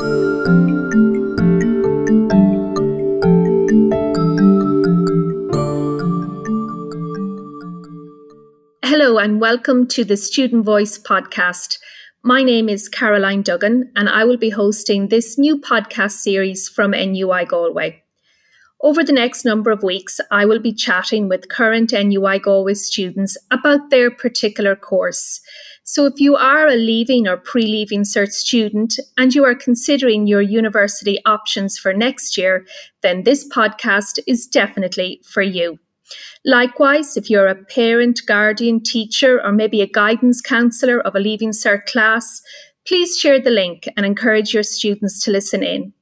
Hello, and welcome to the Student Voice podcast. My name is Caroline Duggan, and I will be hosting this new podcast series from NUI Galway. Over the next number of weeks, I will be chatting with current NUI Galway students about their particular course. So, if you are a leaving or pre leaving cert student and you are considering your university options for next year, then this podcast is definitely for you. Likewise, if you're a parent, guardian, teacher, or maybe a guidance counsellor of a Leaving Cert class, please share the link and encourage your students to listen in.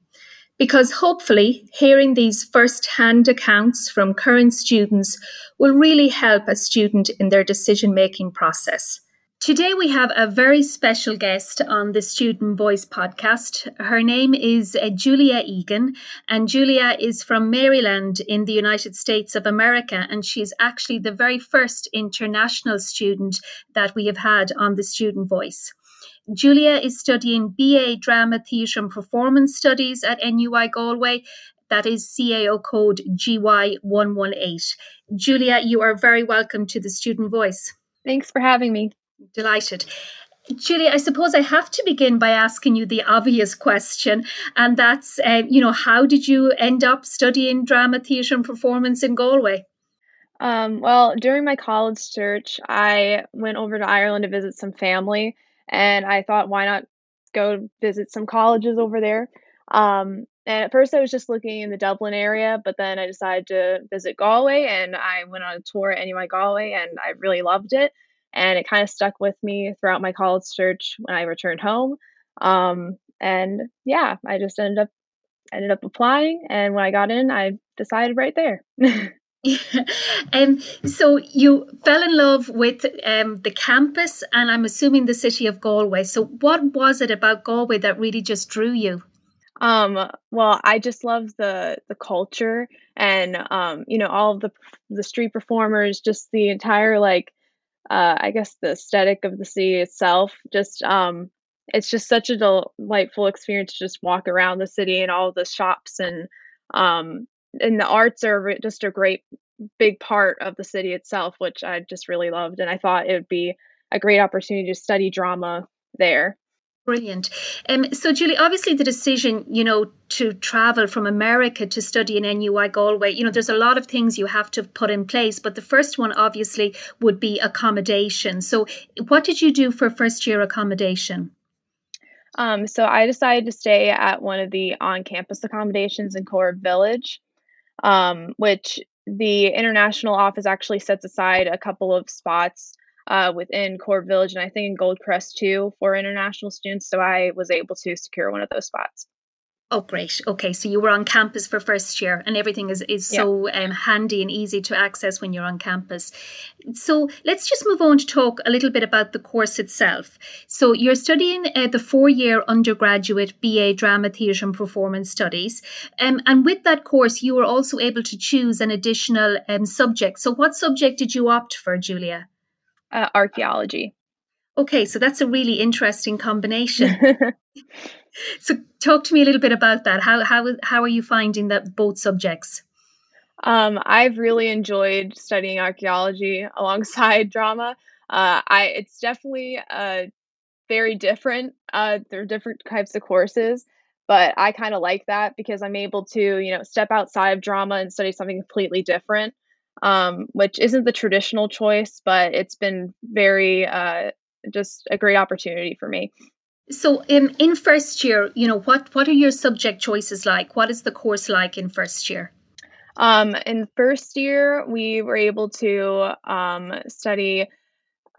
Because hopefully, hearing these first hand accounts from current students will really help a student in their decision making process. Today, we have a very special guest on the Student Voice podcast. Her name is uh, Julia Egan, and Julia is from Maryland in the United States of America. And she's actually the very first international student that we have had on the Student Voice. Julia is studying BA Drama, Theatre and Performance Studies at NUI Galway. That is CAO code GY118. Julia, you are very welcome to the Student Voice. Thanks for having me. Delighted. Julie, I suppose I have to begin by asking you the obvious question, and that's, uh, you know, how did you end up studying drama, theatre, and performance in Galway? Um, well, during my college search, I went over to Ireland to visit some family, and I thought, why not go visit some colleges over there? Um, and at first, I was just looking in the Dublin area, but then I decided to visit Galway, and I went on a tour at NUI Galway, and I really loved it and it kind of stuck with me throughout my college search when I returned home. Um, and yeah, I just ended up ended up applying, and when I got in, I decided right there. Yeah. Um, so you fell in love with um, the campus and I'm assuming the city of Galway. So what was it about Galway that really just drew you? Um, well, I just love the the culture and um, you know, all of the the street performers, just the entire like uh, I guess the aesthetic of the city itself. Just um, it's just such a delightful experience to just walk around the city and all the shops and um, and the arts are just a great big part of the city itself, which I just really loved, and I thought it would be a great opportunity to study drama there. Brilliant. Um, so, Julie, obviously the decision, you know, to travel from America to study in NUI Galway, you know, there's a lot of things you have to put in place, but the first one obviously would be accommodation. So, what did you do for first year accommodation? Um, so, I decided to stay at one of the on campus accommodations in Corrib Village, um, which the international office actually sets aside a couple of spots uh, within Corrib Village and I think in Goldcrest too for international students. So I was able to secure one of those spots. Oh, great. Okay, so you were on campus for first year, and everything is, is yeah. so um, handy and easy to access when you're on campus. So let's just move on to talk a little bit about the course itself. So you're studying uh, the four year undergraduate BA Drama, Theatre and Performance Studies. Um, and with that course, you were also able to choose an additional um, subject. So, what subject did you opt for, Julia? Uh, archaeology. Okay, so that's a really interesting combination. so, talk to me a little bit about that. How how how are you finding that both subjects? Um, I've really enjoyed studying archaeology alongside drama. Uh, I it's definitely uh, very different. Uh, there are different types of courses, but I kind of like that because I'm able to you know step outside of drama and study something completely different um, which isn't the traditional choice, but it's been very uh, just a great opportunity for me. So, in in first year, you know what what are your subject choices like? What is the course like in first year? Um, in first year, we were able to um, study.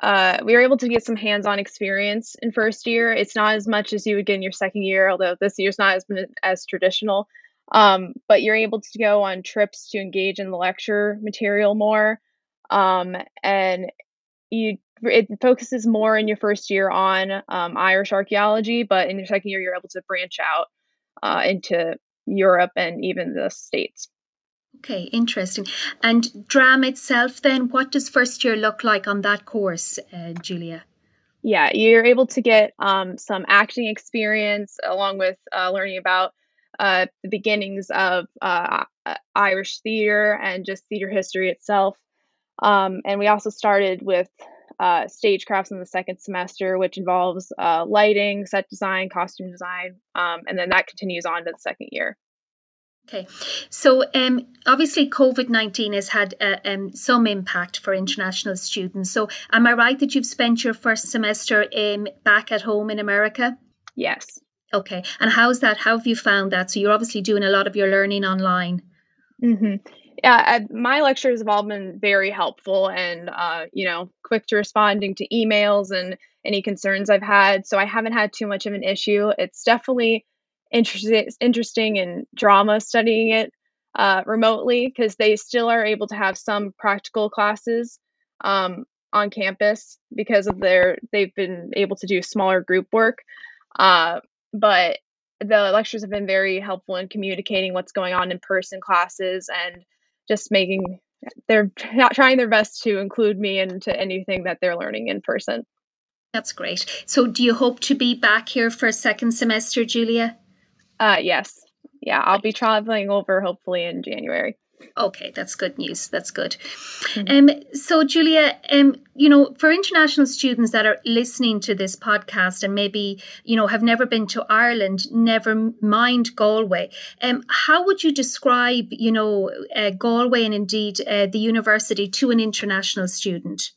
Uh, we were able to get some hands-on experience in first year. It's not as much as you would get in your second year, although this year's not as as traditional. Um, but you're able to go on trips to engage in the lecture material more. Um, and you it focuses more in your first year on um, Irish archaeology, but in your second year, you're able to branch out uh, into Europe and even the States. Okay, interesting. And DRAM itself, then, what does first year look like on that course, uh, Julia? Yeah, you're able to get um, some acting experience along with uh, learning about uh, the beginnings of uh, uh, Irish theater and just theater history itself. Um, and we also started with uh, stagecrafts in the second semester, which involves uh, lighting, set design, costume design, um, and then that continues on to the second year. Okay, so um, obviously COVID nineteen has had uh, um, some impact for international students. So, am I right that you've spent your first semester um, back at home in America? Yes. Okay, and how's that? How have you found that? So, you're obviously doing a lot of your learning online. Mm-hmm. Yeah, my lectures have all been very helpful and uh, you know quick to responding to emails and any concerns I've had. So I haven't had too much of an issue. It's definitely interesting interesting in drama studying it uh, remotely because they still are able to have some practical classes um, on campus because of their they've been able to do smaller group work. Uh, but the lectures have been very helpful in communicating what's going on in person classes and just making they're not trying their best to include me into anything that they're learning in person. That's great. So, do you hope to be back here for a second semester, Julia? Uh, yes. Yeah, I'll be traveling over hopefully in January. Okay, that's good news. That's good. Mm-hmm. Um, so, Julia, um, you know, for international students that are listening to this podcast and maybe you know have never been to Ireland, never mind Galway, um, how would you describe, you know, uh, Galway and indeed uh, the university to an international student?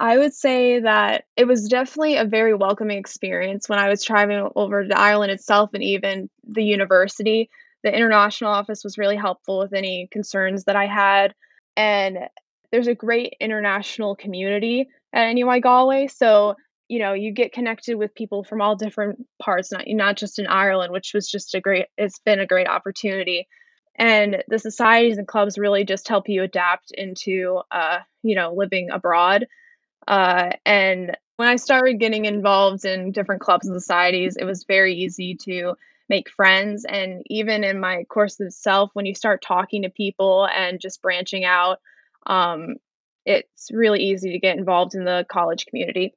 I would say that it was definitely a very welcoming experience when I was traveling over to Ireland itself and even the university. The international office was really helpful with any concerns that I had. And there's a great international community at NUI Galway. So, you know, you get connected with people from all different parts, not, not just in Ireland, which was just a great, it's been a great opportunity. And the societies and clubs really just help you adapt into, uh, you know, living abroad uh, and when I started getting involved in different clubs and societies, it was very easy to make friends. And even in my course itself, when you start talking to people and just branching out, um, it's really easy to get involved in the college community.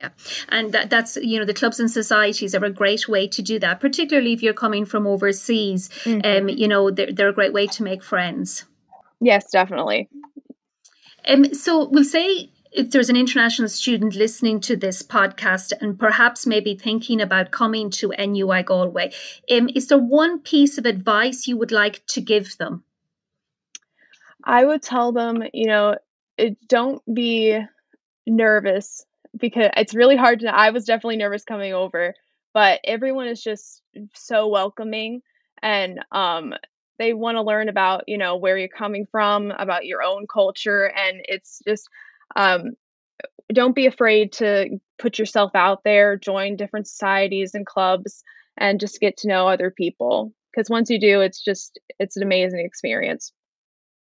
Yeah, and that, that's you know the clubs and societies are a great way to do that, particularly if you're coming from overseas. Mm-hmm. Um, you know they're they're a great way to make friends. Yes, definitely. Um, so we'll say if there's an international student listening to this podcast and perhaps maybe thinking about coming to NUI Galway, um, is there one piece of advice you would like to give them? I would tell them, you know, don't be nervous because it's really hard to. I was definitely nervous coming over, but everyone is just so welcoming and um, they want to learn about, you know, where you're coming from, about your own culture, and it's just um, don't be afraid to put yourself out there, join different societies and clubs, and just get to know other people. Because once you do, it's just it's an amazing experience.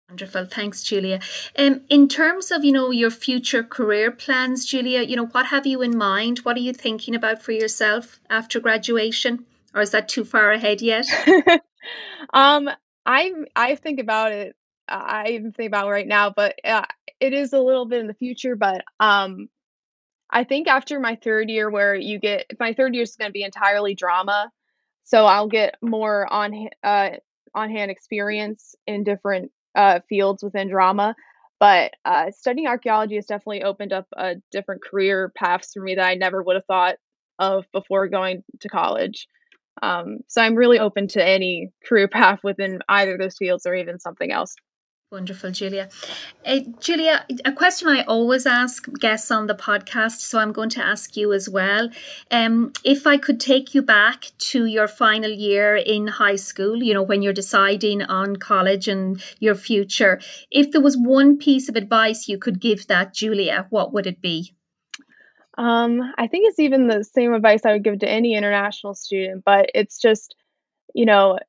Wonderful, thanks, Julia. Um, in terms of you know your future career plans, Julia, you know what have you in mind? What are you thinking about for yourself after graduation, or is that too far ahead yet? um, I I think about it I even think about right now, but uh, it is a little bit in the future. But um, I think after my third year, where you get my third year is going to be entirely drama, so I'll get more on uh, on hand experience in different uh, fields within drama. But uh, studying archaeology has definitely opened up a different career paths for me that I never would have thought of before going to college. Um, so I'm really open to any career path within either those fields or even something else. Wonderful, Julia. Uh, Julia, a question I always ask guests on the podcast, so I'm going to ask you as well. Um, if I could take you back to your final year in high school, you know, when you're deciding on college and your future, if there was one piece of advice you could give that, Julia, what would it be? Um, I think it's even the same advice I would give to any international student, but it's just, you know,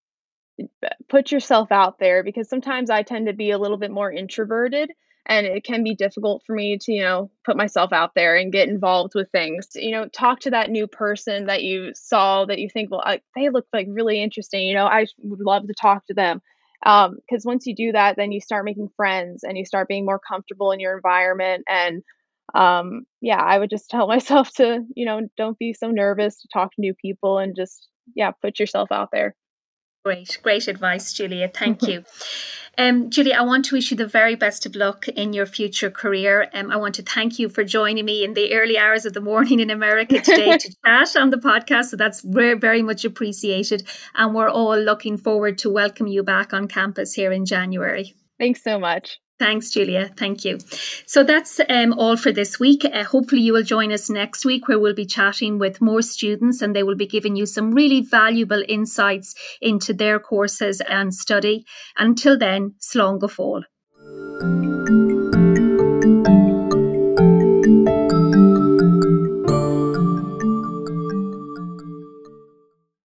put yourself out there because sometimes I tend to be a little bit more introverted and it can be difficult for me to, you know, put myself out there and get involved with things. You know, talk to that new person that you saw that you think, well, I, they look like really interesting. You know, I would love to talk to them. Because um, once you do that, then you start making friends and you start being more comfortable in your environment and um, yeah, I would just tell myself to, you know, don't be so nervous to talk to new people and just, yeah, put yourself out there. Great, great advice, Julia. Thank you. Um, Julie, I want to wish you the very best of luck in your future career. Um, I want to thank you for joining me in the early hours of the morning in America today to chat on the podcast. So that's very, very much appreciated. And we're all looking forward to welcome you back on campus here in January. Thanks so much. Thanks, Julia. Thank you. So that's um, all for this week. Uh, hopefully, you will join us next week where we'll be chatting with more students and they will be giving you some really valuable insights into their courses and study. Until then, slán go fóill.